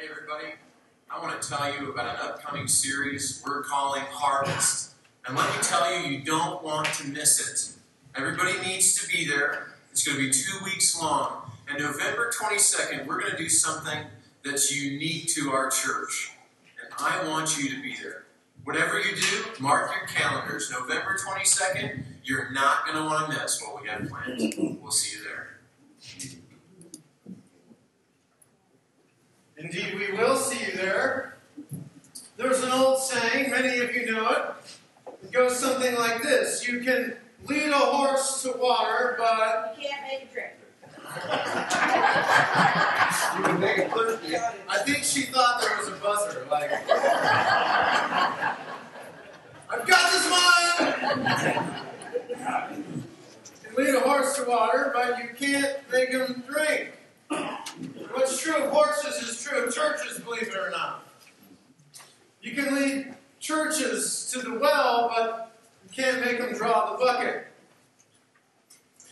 Hey, everybody. I want to tell you about an upcoming series we're calling Harvest. And let me tell you, you don't want to miss it. Everybody needs to be there. It's going to be two weeks long. And November 22nd, we're going to do something that's unique to our church. And I want you to be there. Whatever you do, mark your calendars. November 22nd, you're not going to want to miss what we have planned. We'll see you there. Indeed, we will see you there. There's an old saying, many of you know it. It goes something like this You can lead a horse to water, but. You can't make a drink. you can make it thirsty. I think she thought there was a buzzer. Like, I've got this one! You can lead a horse to water, but you can't make him drink. What's true believe it or not. You can lead churches to the well, but you can't make them draw the bucket.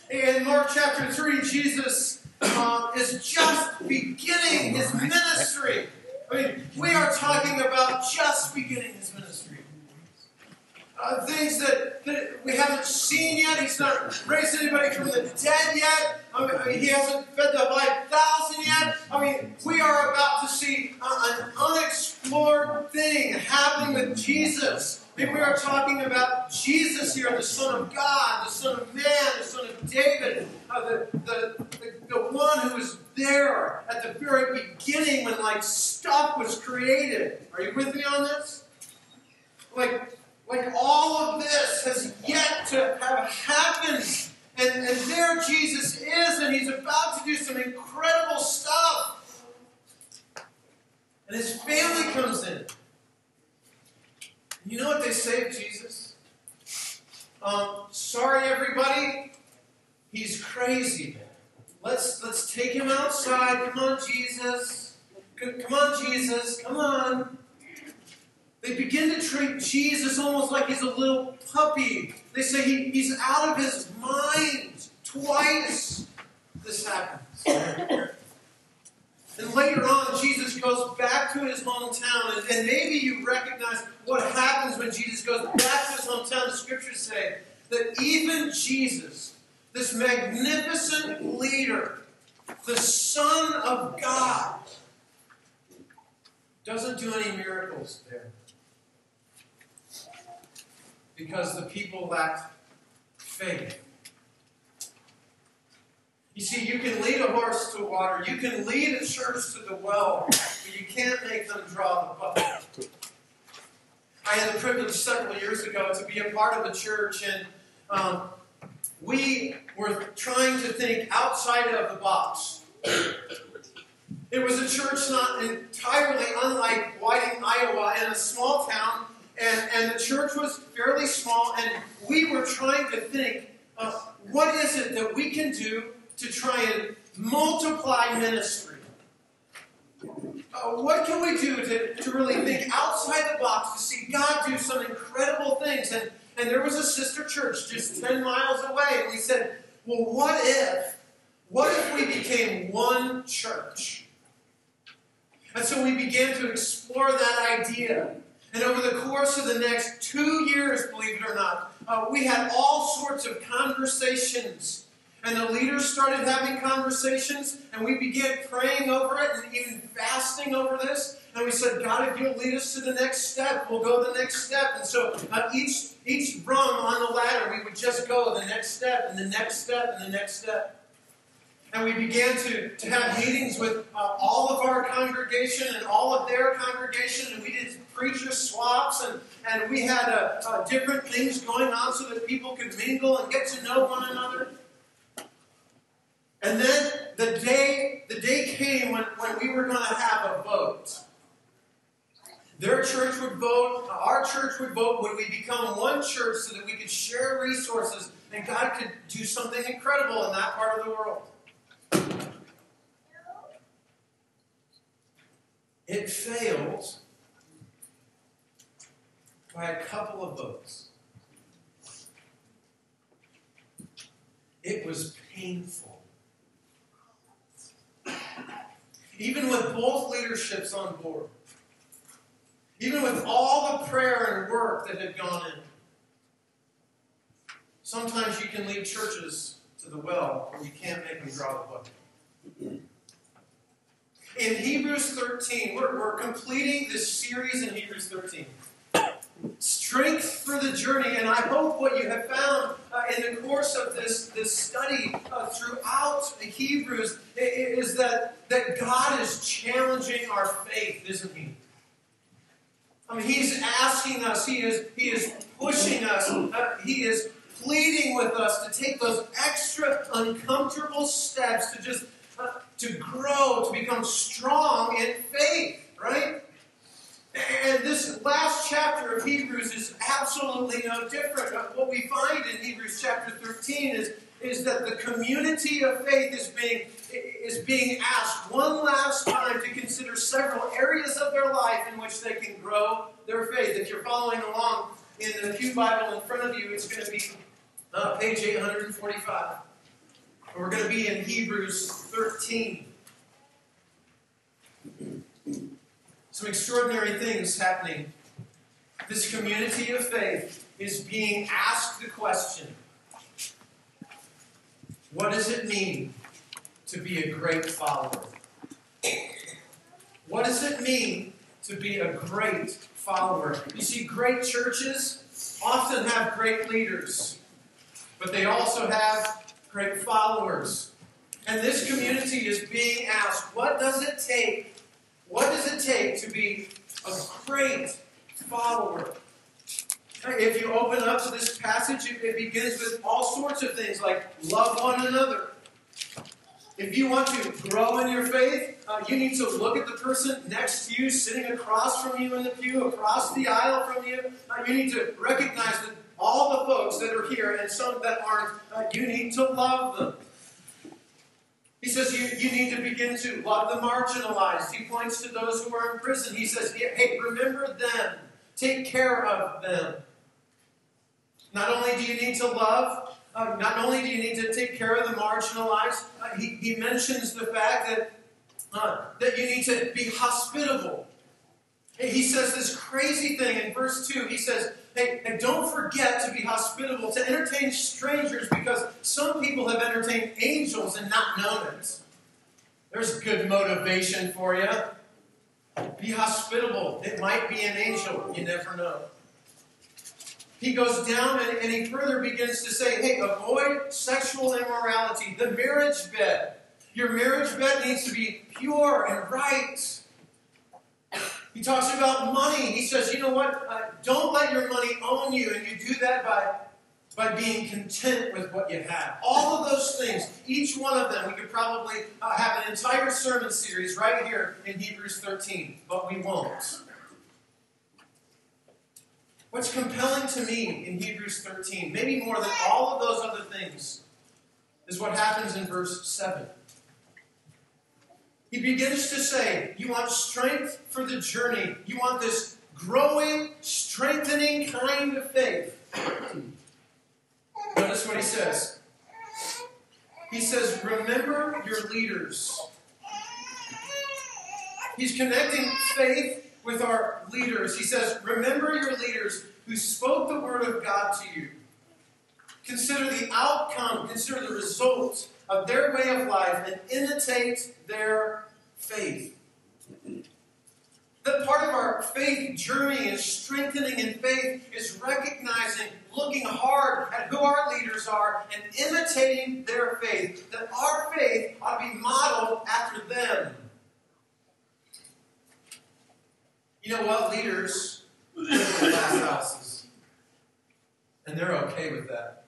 In Mark chapter 3, Jesus uh, is just beginning his ministry. I mean, we are talking about just beginning his ministry. Uh, things that, that, we haven't seen yet. He's not raised anybody from the dead yet. I mean, he hasn't fed the 5,000 yet. I mean, we are about to see uh, an unexplored thing happening with Jesus. I mean, we are talking about Jesus here, the Son of God, the Son of Man, the Son of David, uh, the, the, the, the one who was there at the very beginning when, like, stuff was created. Are you with me on this? Like, like all of this has yet to have happened. And, and there Jesus is, and he's about to do some incredible stuff. And his family comes in. You know what they say of Jesus? Um, sorry, everybody, he's crazy. Let's let's take him outside. Come on, Jesus. Come on, Jesus. Come on. They begin to treat Jesus almost like he's a little puppy. They say he, he's out of his mind. Twice this happens. and later on, Jesus goes back to his hometown. And, and maybe you recognize what happens when Jesus goes back to his hometown. The scriptures say that even Jesus, this magnificent leader, the Son of God, doesn't do any miracles there because the people lacked faith. You see, you can lead a horse to water, you can lead a church to the well, but you can't make them draw the bucket. I had the privilege several years ago to be a part of a church, and um, we were trying to think outside of the box. It was a church not entirely unlike Whiting, Iowa, in a small town and, and the church was fairly small, and we were trying to think what is it that we can do to try and multiply ministry? Uh, what can we do to, to really think outside the box to see God do some incredible things? And, and there was a sister church just 10 miles away, and we said, well, what if? What if we became one church? And so we began to explore that idea. And over the course of the next two years, believe it or not, uh, we had all sorts of conversations. And the leaders started having conversations, and we began praying over it and even fasting over this. And we said, God, if you'll lead us to the next step, we'll go the next step. And so uh, each, each rung on the ladder, we would just go the next step, and the next step, and the next step. And we began to, to have meetings with uh, all of our congregation and all of their congregation, and we did preacher swaps, and, and we had uh, uh, different things going on so that people could mingle and get to know one another. And then the day, the day came when, when we were going to have a vote. Their church would vote, our church would vote. Would we become one church so that we could share resources and God could do something incredible in that part of the world? It failed by a couple of votes. It was painful. even with both leaderships on board, even with all the prayer and work that had gone in, sometimes you can lead churches to the well where you can't make them draw the bucket. In Hebrews 13, we're, we're completing this series in Hebrews 13 strength for the journey. And I hope what you have found uh, in the course of this, this study uh, throughout the Hebrews is that, that God is challenging our faith, isn't He? I mean, He's asking us, He is, he is pushing us, uh, He is pleading with us to take those extra uncomfortable steps to just uh, to grow, to become strong in faith, right? And this last chapter of Hebrews is absolutely no different. What we find in Hebrews chapter 13 is, is that the community of faith is being, is being asked one last time to consider several areas of their life in which they can grow their faith. If you're following along in the Pew Bible in front of you, it's going to be uh, page 845. We're going to be in Hebrews 13 some extraordinary things happening. This community of faith is being asked the question what does it mean to be a great follower? What does it mean to be a great follower? You see, great churches often have great leaders, but they also have great followers. And this community is being asked what does it take what does it take to be a great follower? If you open up to this passage, it begins with all sorts of things like love one another. If you want to grow in your faith, uh, you need to look at the person next to you, sitting across from you in the pew, across the aisle from you. Uh, you need to recognize that all the folks that are here and some that aren't, uh, you need to love them. He says you, you need to begin to love the marginalized. He points to those who are in prison. He says, hey, remember them. Take care of them. Not only do you need to love, uh, not only do you need to take care of the marginalized, uh, he, he mentions the fact that, uh, that you need to be hospitable. He says this crazy thing in verse 2. He says, Hey, and don't forget to be hospitable, to entertain strangers, because some people have entertained angels and not known it. There's good motivation for you. Be hospitable. It might be an angel. You never know. He goes down and, and he further begins to say, hey, avoid sexual immorality, the marriage bed. Your marriage bed needs to be pure and right. He talks about money. He says, you know what? Uh, don't let your money own you, and you do that by by being content with what you have. All of those things, each one of them, we could probably uh, have an entire sermon series right here in Hebrews 13, but we won't. What's compelling to me in Hebrews 13, maybe more than all of those other things, is what happens in verse 7. He begins to say, You want strength for the journey. You want this growing, strengthening kind of faith. Notice what he says. He says, Remember your leaders. He's connecting faith with our leaders. He says, Remember your leaders who spoke the word of God to you. Consider the outcome, consider the results of their way of life and imitate their faith. That part of our faith journey is strengthening in faith is recognizing, looking hard at who our leaders are, and imitating their faith. That our faith ought to be modeled after them. You know what? Leaders live in glass houses, and they're okay with that.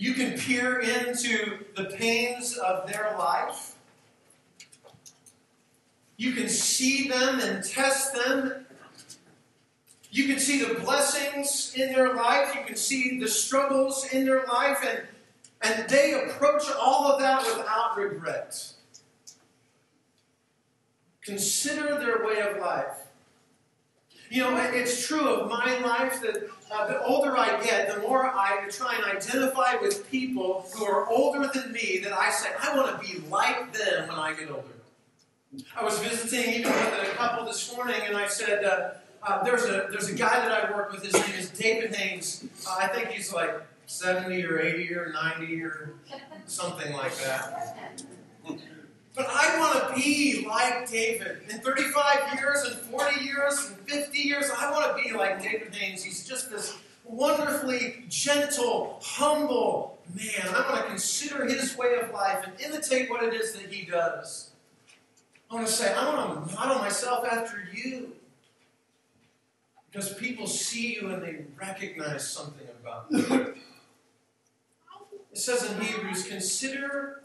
You can peer into the pains of their life. You can see them and test them. You can see the blessings in their life. You can see the struggles in their life. And, and they approach all of that without regret. Consider their way of life. You know, it's true of my life that uh, the older I get, the more I try and identify with people who are older than me, that I say, I want to be like them when I get older. I was visiting even with a couple this morning, and I said, uh, uh, there's, a, there's a guy that I work with, his name is David Haynes. Uh, I think he's like 70 or 80 or 90 or something like that. But I want to be like David. In 35 years, and 40 years, and 50 years, I want to be like David Haynes. He's just this wonderfully gentle, humble man. I want to consider his way of life and imitate what it is that he does. I want to say, I want to model myself after you. Because people see you and they recognize something about you. It says in Hebrews, consider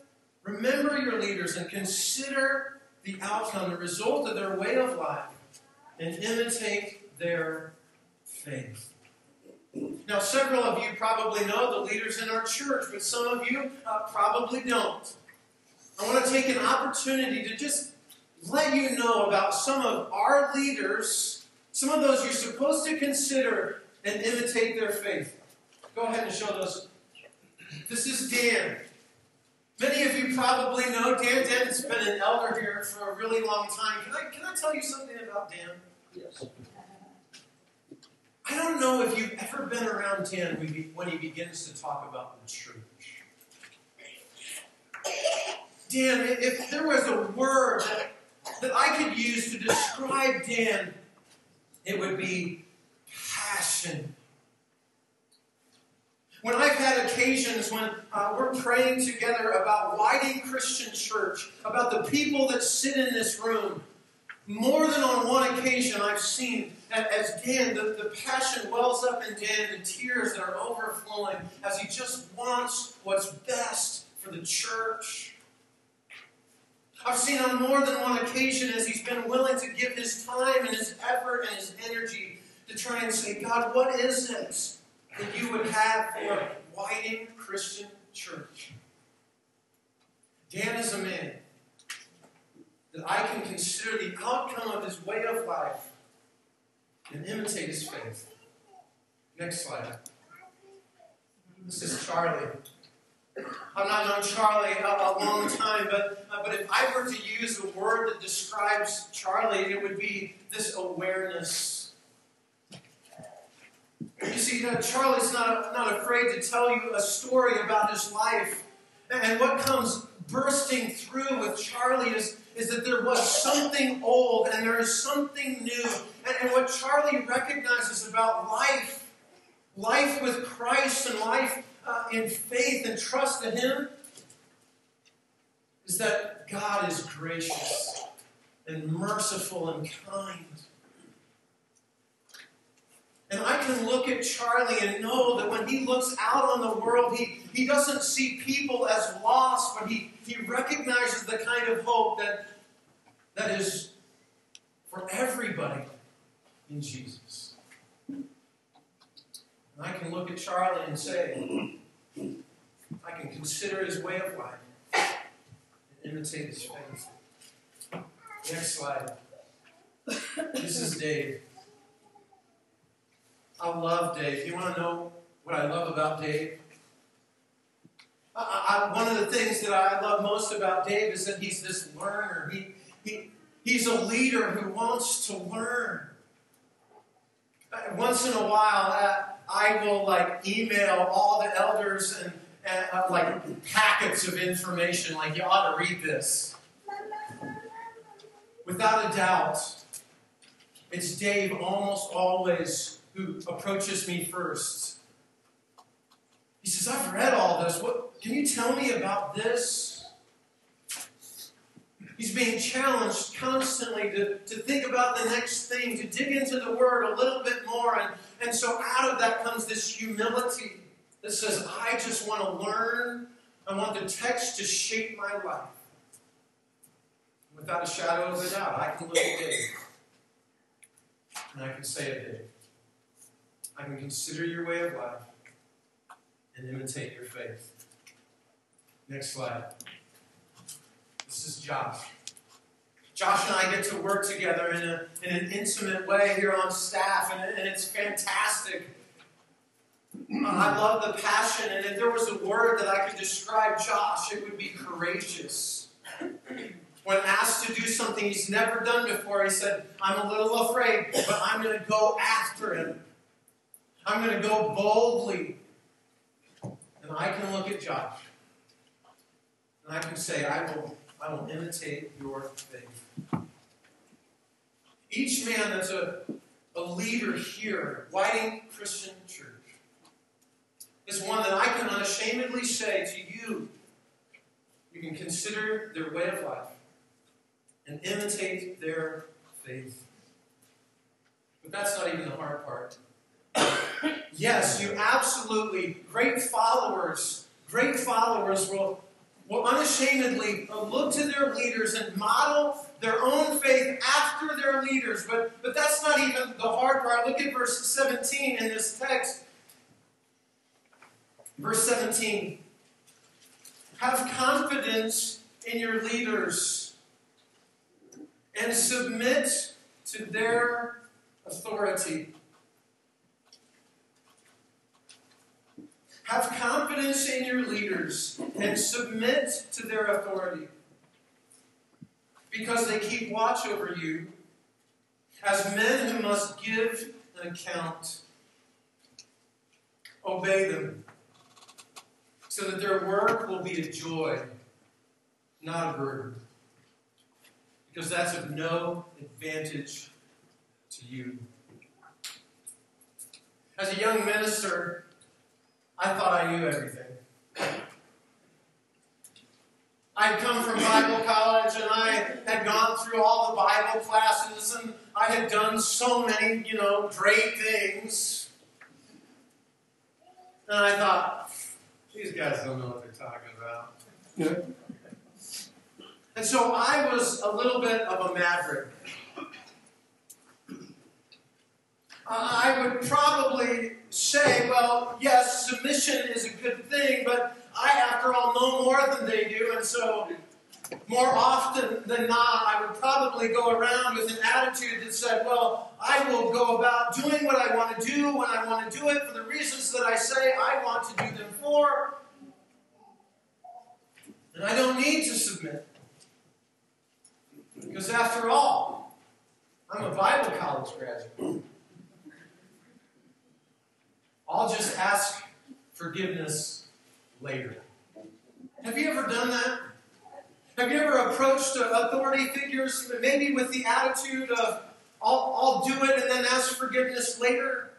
Remember your leaders and consider the outcome, the result of their way of life, and imitate their faith. Now, several of you probably know the leaders in our church, but some of you uh, probably don't. I want to take an opportunity to just let you know about some of our leaders, some of those you're supposed to consider and imitate their faith. Go ahead and show those. This is Dan. Many of you probably know Dan Dan has been an elder here for a really long time. Can I, can I tell you something about Dan? Yes. I don't know if you've ever been around Dan when he begins to talk about the church. Dan, if there was a word that, that I could use to describe Dan, it would be passion when I've had occasions when uh, we're praying together about Whiting Christian Church, about the people that sit in this room, more than on one occasion I've seen as Dan, the, the passion wells up in Dan, the tears that are overflowing as he just wants what's best for the church. I've seen on more than one occasion as he's been willing to give his time and his effort and his energy to try and say, God, what is it that you would have for a Whiting Christian Church. Dan is a man that I can consider the outcome of his way of life and imitate his faith. Next slide. This is Charlie. I've not known Charlie a, long time, but, uh, but if I were to use a word that describes Charlie, it would be this awareness you see, Charlie's not, not afraid to tell you a story about his life. And what comes bursting through with Charlie is, is that there was something old and there is something new. And, and what Charlie recognizes about life, life with Christ and life uh, in faith and trust in Him, is that God is gracious and merciful and kind. And I can look at Charlie and know that when he looks out on the world, he, he doesn't see people as lost, but he, he recognizes the kind of hope that, that is for everybody in Jesus. I can look at Charlie and say, I can consider his way of life and imitate his faith. Next slide. This is Dave. I love Dave. You want to know what I love about Dave? I, I, one of the things that I love most about Dave is that he's this learner. He, he, he's a leader who wants to learn. Once in a while, uh, I will like email all the elders and, and uh, like packets of information, like you ought to read this. Without a doubt, it's Dave almost always who approaches me first. He says, I've read all this. What can you tell me about this? He's being challenged constantly to, to think about the next thing, to dig into the word a little bit more. And, and so out of that comes this humility that says, I just want to learn. I want the text to shape my life. Without a shadow of a doubt, I can look at Dave. And I can say it Dave, I can consider your way of life and imitate your faith. Next slide. This is Josh. Josh and I get to work together in, a, in an intimate way here on staff, and, and it's fantastic. Uh, I love the passion, and if there was a word that I could describe Josh, it would be courageous. When asked to do something he's never done before, he said, I'm a little afraid, but I'm going to go after him. I'm going to go boldly. And I can look at Josh, and I can say, I will, I will imitate your faith. Each man that's a, a leader here, Whiting Christian Church, is one that I can unashamedly say to you, you can consider their way of life and imitate their faith. But that's not even the hard part. yes, you absolutely, great followers, great followers will, will unashamedly look to their leaders and model their own faith after their leaders. But, but that's not even the hard part. Look at verse 17 in this text. Verse 17 Have confidence in your leaders and submit to their authority. Have confidence in your leaders and submit to their authority because they keep watch over you as men who must give an account. Obey them so that their work will be a joy, not a burden. Because that's of no advantage to you. As a young minister, I thought I knew everything. I'd come from Bible college and I had gone through all the Bible classes and I had done so many, you know, great things. And I thought, these guys don't know what they're talking about. Yeah. And so I was a little bit of a maverick. I would probably say, well, yes, submission is a good thing, but I, after all, know more than they do, and so more often than not, I would probably go around with an attitude that said, Well, I will go about doing what I want to do when I want to do it for the reasons that I say I want to do them for. And I don't need to submit. Because after all, I'm a Bible college graduate. I'll just ask forgiveness later. Have you ever done that? Have you ever approached authority figures maybe with the attitude of, I'll, I'll do it and then ask forgiveness later?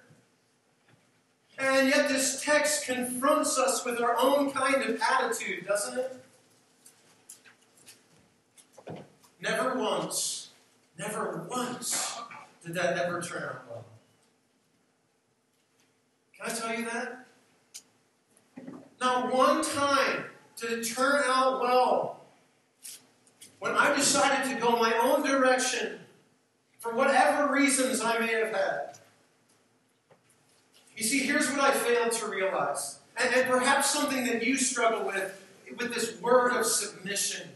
And yet, this text confronts us with our own kind of attitude, doesn't it? Never once, never once did that ever turn out well. Can I tell you that? Not one time did it turn out well when I decided to go my own direction for whatever reasons I may have had. You see, here's what I failed to realize, and, and perhaps something that you struggle with with this word of submission.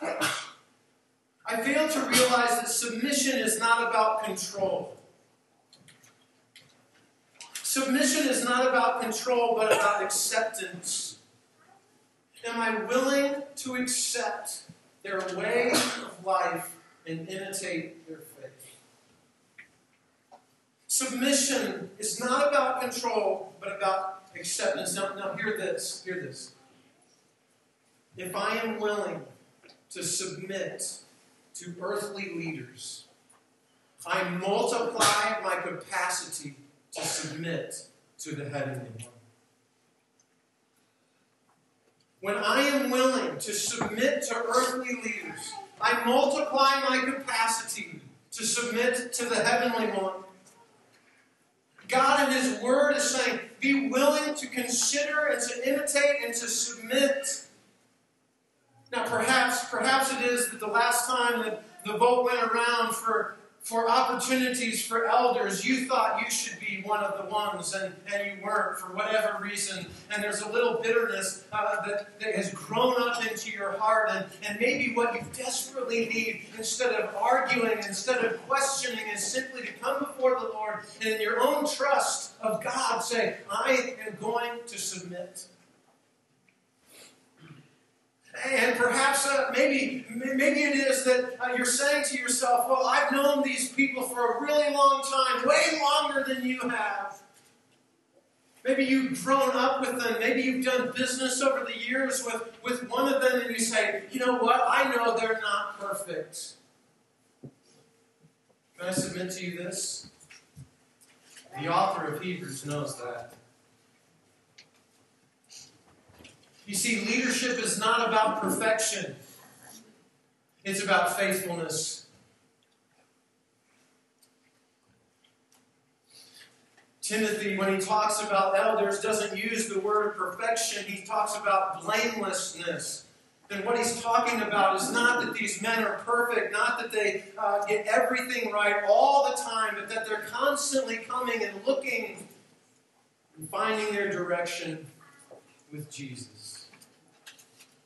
I failed to realize that submission is not about control. Submission is not about control, but about acceptance. Am I willing to accept their way of life and imitate their faith? Submission is not about control, but about acceptance. Now, now hear this. Hear this. If I am willing to submit to earthly leaders, I multiply my capacity to submit to the heavenly one. When I am willing to submit to earthly leaders, I multiply my capacity to submit to the heavenly one. God in His Word is saying, be willing to consider and to imitate and to submit. Now, perhaps, perhaps it is that the last time that the vote went around for for opportunities for elders, you thought you should be one of the ones and, and you weren't for whatever reason. And there's a little bitterness uh, that, that has grown up into your heart. And, and maybe what you desperately need, instead of arguing, instead of questioning, is simply to come before the Lord and in your own trust of God say, I am going to submit. And perhaps uh, maybe maybe it is that uh, you're saying to yourself, "Well, I've known these people for a really long time, way longer than you have." Maybe you've grown up with them. Maybe you've done business over the years with, with one of them, and you say, "You know what? I know they're not perfect." Can I submit to you this? The author of Hebrews knows that. You see, leadership is not about perfection, it's about faithfulness. Timothy, when he talks about elders, doesn't use the word perfection, he talks about blamelessness. And what he's talking about is not that these men are perfect, not that they uh, get everything right all the time, but that they're constantly coming and looking and finding their direction with Jesus.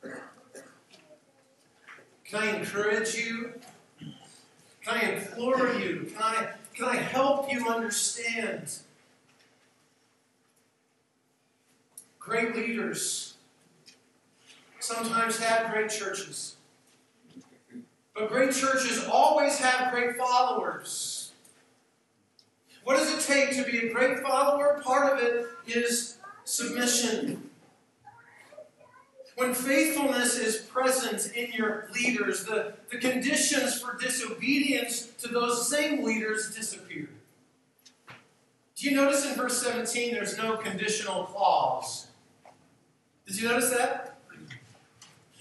Can I encourage you? Can I implore you? Can I, can I help you understand? Great leaders sometimes have great churches. But great churches always have great followers. What does it take to be a great follower? Part of it is submission. When faithfulness is present in your leaders, the, the conditions for disobedience to those same leaders disappear. Do you notice in verse 17 there's no conditional clause? Did you notice that?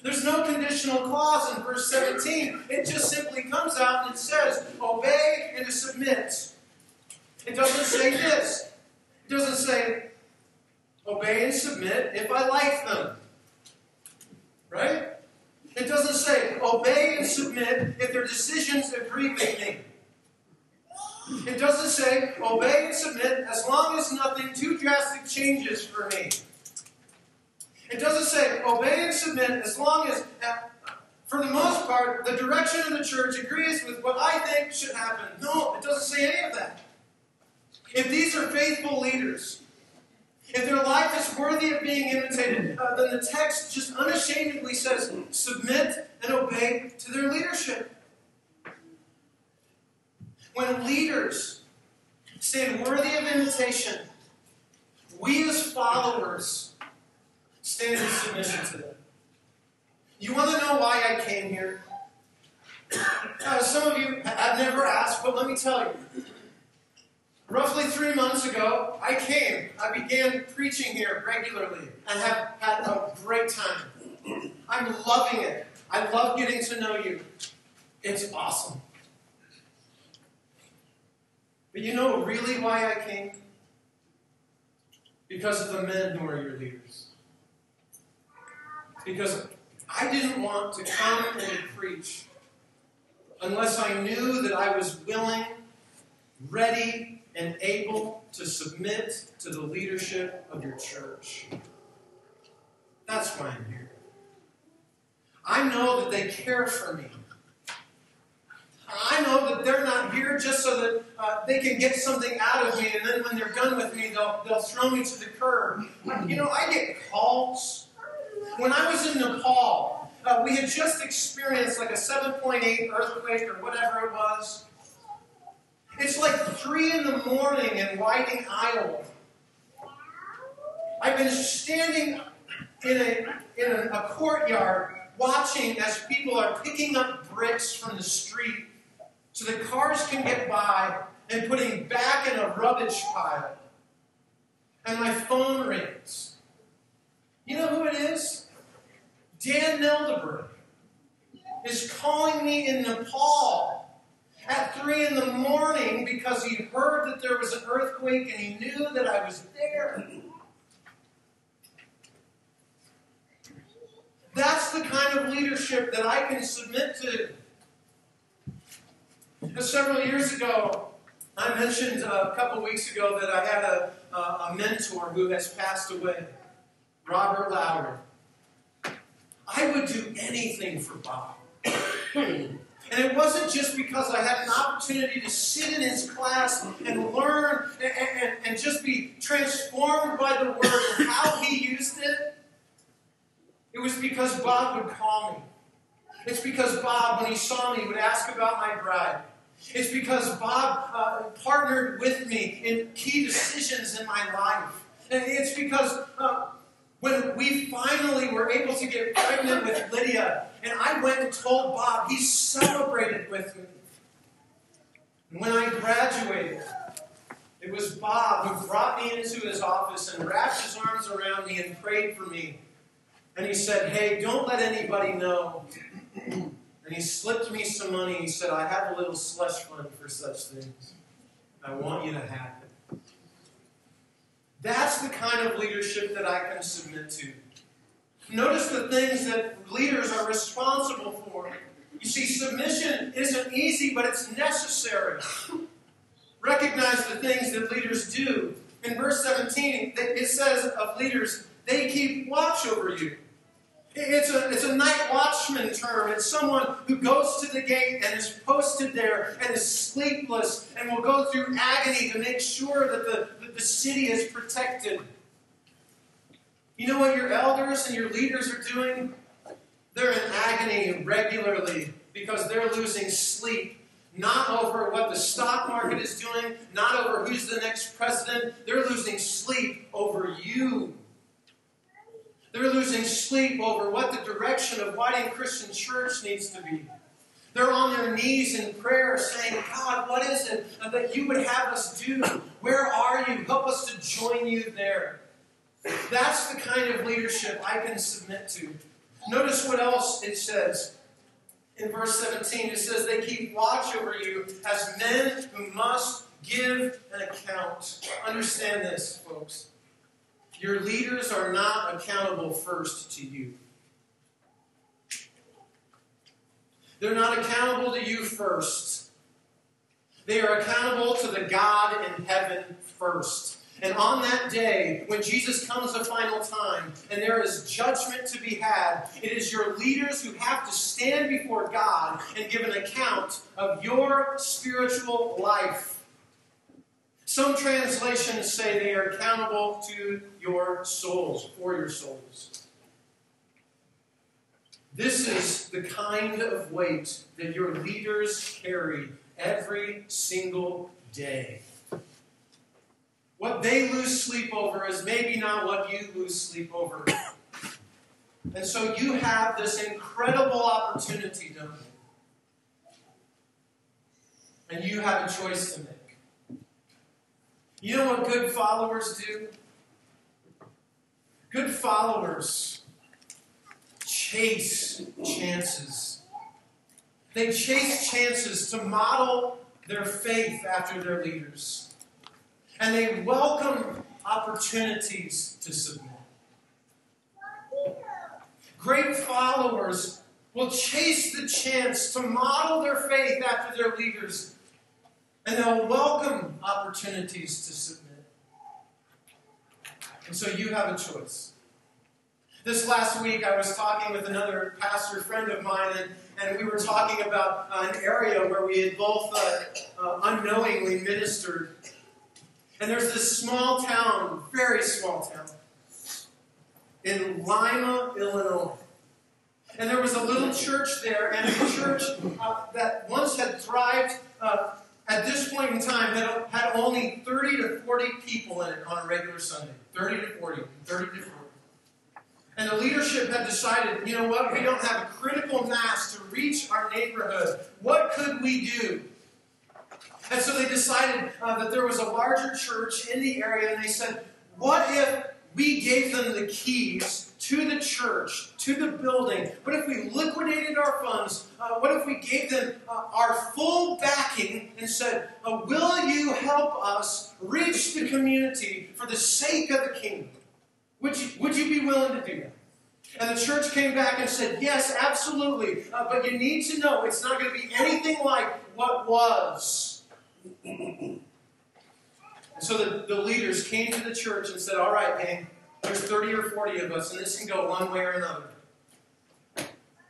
There's no conditional clause in verse 17. It just simply comes out and it says, obey and to submit. It doesn't say this. It doesn't say, obey and submit if I like them. Right? It doesn't say, obey and submit if their decisions agree with me. It doesn't say, obey and submit as long as nothing too drastic changes for me. It doesn't say, obey and submit as long as, for the most part, the direction of the church agrees with what I think should happen. No, it doesn't say any of that. If these are faithful leaders, if their life is worthy of being imitated, uh, then the text just unashamedly says, submit and obey to their leadership. When leaders stand worthy of imitation, we as followers stand in submission to them. You want to know why I came here? Uh, some of you have never asked, but let me tell you. Roughly three months ago, I came. I began preaching here regularly and have had a great time. I'm loving it. I love getting to know you. It's awesome. But you know really why I came? Because of the men who are your leaders. Because I didn't want to come and preach unless I knew that I was willing, ready, and able to submit to the leadership of your church. That's why I'm here. I know that they care for me. I know that they're not here just so that uh, they can get something out of me, and then when they're done with me, they'll, they'll throw me to the curb. You know, I get calls. When I was in Nepal, uh, we had just experienced like a 7.8 earthquake or whatever it was. It's like 3 in the morning in Whiting, Iowa. I've been standing in a, in a, a courtyard watching as people are picking up bricks from the street so the cars can get by and putting back in a rubbish pile. And my phone rings. You know who it is? Dan Neldeberg is calling me in Nepal at 3 in the morning because he heard that there was an earthquake and he knew that I was there. That's the kind of leadership that I can submit to. Several years ago, I mentioned a couple weeks ago that I had a, a mentor who has passed away, Robert Lowry. I would do anything for Bob. And it wasn't just because I had an opportunity to sit in his class and learn and, and, and, just be transformed by the word and how he used it. It was because Bob would call me. It's because Bob, when he saw me, would ask about my bride. It's because Bob uh, partnered with me in key decisions in my life. And it's because uh, when we finally were able to get pregnant with Lydia, and I went and told Bob, he celebrated with me. And when I graduated, it was Bob who brought me into his office and wrapped his arms around me and prayed for me. And he said, Hey, don't let anybody know. And he slipped me some money. He said, I have a little slush fund for such things. I want you to have it. That's the kind of leadership that I can submit to. Notice the things that leaders are responsible for. You see, submission isn't easy, but it's necessary. Recognize the things that leaders do. In verse 17, it says of leaders, they keep watch over you. It's a, it's a night watchman term. It's someone who goes to the gate and is posted there and is sleepless and will go through agony to make sure that the, that the city is protected. You know what your elders and your leaders are doing? They're in agony regularly because they're losing sleep. Not over what the stock market is doing, not over who's the next president. They're losing sleep over you. They're losing sleep over what the direction of Whiting Christian Church needs to be. They're on their knees in prayer saying, God, what is it that you would have us do? Where are you? Help us to join you there. That's the kind of leadership I can submit to. Notice what else it says. In verse 17, it says, They keep watch over you as men who must give an account. Understand this, folks. Your leaders are not accountable first to you. They're not accountable to you first. They are accountable to the God in heaven first. And on that day, when Jesus comes the final time and there is judgment to be had, it is your leaders who have to stand before God and give an account of your spiritual life. Some translations say they are accountable to your souls, for your souls. This is the kind of weight that your leaders carry every single day. What they lose sleep over is maybe not what you lose sleep over. And so you have this incredible opportunity, don't you? And you have a choice to make. You know what good followers do? Good followers chase chances. They chase chances to model their faith after their leaders. And they welcome opportunities to submit. Great followers will chase the chance to model their faith after their leaders and they'll welcome opportunities to submit. And so you have a choice. This last week, I was talking with another pastor friend of mine, and, and we were talking about uh, an area where we had both uh, uh, unknowingly ministered. And there's this small town, very small town, in Lima, Illinois. And there was a little church there, and a church uh, that once had thrived uh, at this point in time had, had only 30 to 40 people in it on a regular Sunday. 30 to 40, 30 to 40. And the leadership had decided, you know what, we don't have a critical mass to reach our neighborhood. What could we do? And so they decided uh, that there was a larger church in the area, and they said, what if we gave them the keys to the church, to the building. What if we liquidated our funds? Uh, what if we gave them uh, our full backing and said, uh, Will you help us reach the community for the sake of the kingdom? Would you, would you be willing to do that? And the church came back and said, Yes, absolutely. Uh, but you need to know it's not going to be anything like what was. So the, the leaders came to the church and said, All right, gang, there's 30 or 40 of us, and this can go one way or another.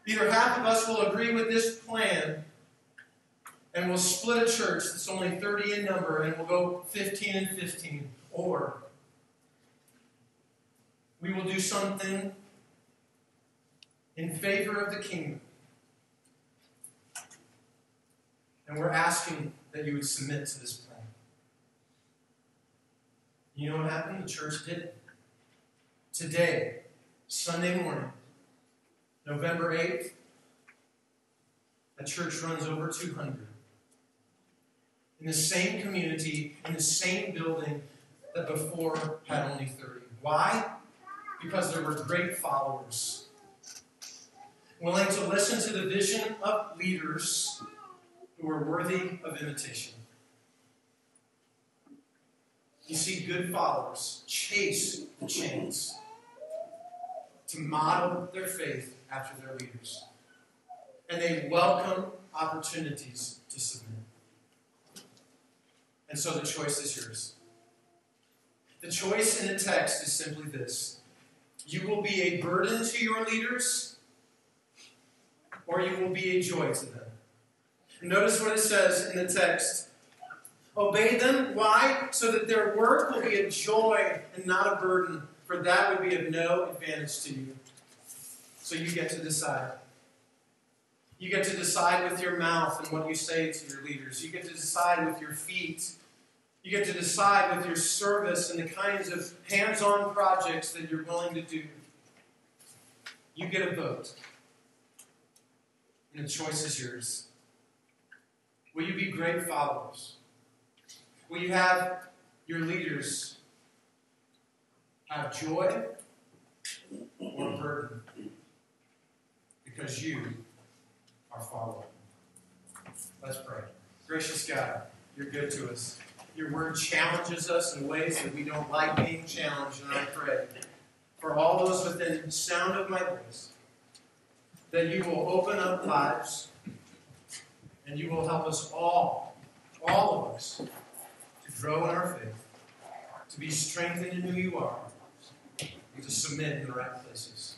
Either half of us will agree with this plan and we'll split a church that's only 30 in number and we'll go 15 and 15. Or we will do something in favor of the kingdom. And we're asking that you would submit to this plan. You know what happened? The church did it. Today, Sunday morning, November 8th, a church runs over 200. In the same community, in the same building that before had only 30. Why? Because there were great followers willing to listen to the vision of leaders who are worthy of imitation. You see, good followers chase the chains to model their faith after their leaders. And they welcome opportunities to submit. And so the choice is yours. The choice in the text is simply this you will be a burden to your leaders or you will be a joy to them. Notice what it says in the text. Obey them. Why? So that their work will be a joy and not a burden, for that would be of no advantage to you. So you get to decide. You get to decide with your mouth and what you say to your leaders. You get to decide with your feet. You get to decide with your service and the kinds of hands on projects that you're willing to do. You get a vote. And the choice is yours. Will you be great followers? Will you have your leaders have joy or burden? Because you are following. Let's pray. Gracious God, you're good to us. Your word challenges us in ways that we don't like being challenged, and I pray for all those within sound of my voice that you will open up lives and you will help us all, all of us, to grow in our faith, to be strengthened in who you are, and to submit in the right places.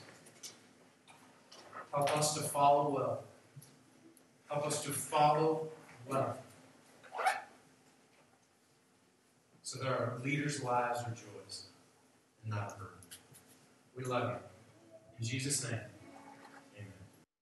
Help us to follow well. Help us to follow well. So that our leaders' lives are joys and not burden. We love you. In Jesus' name.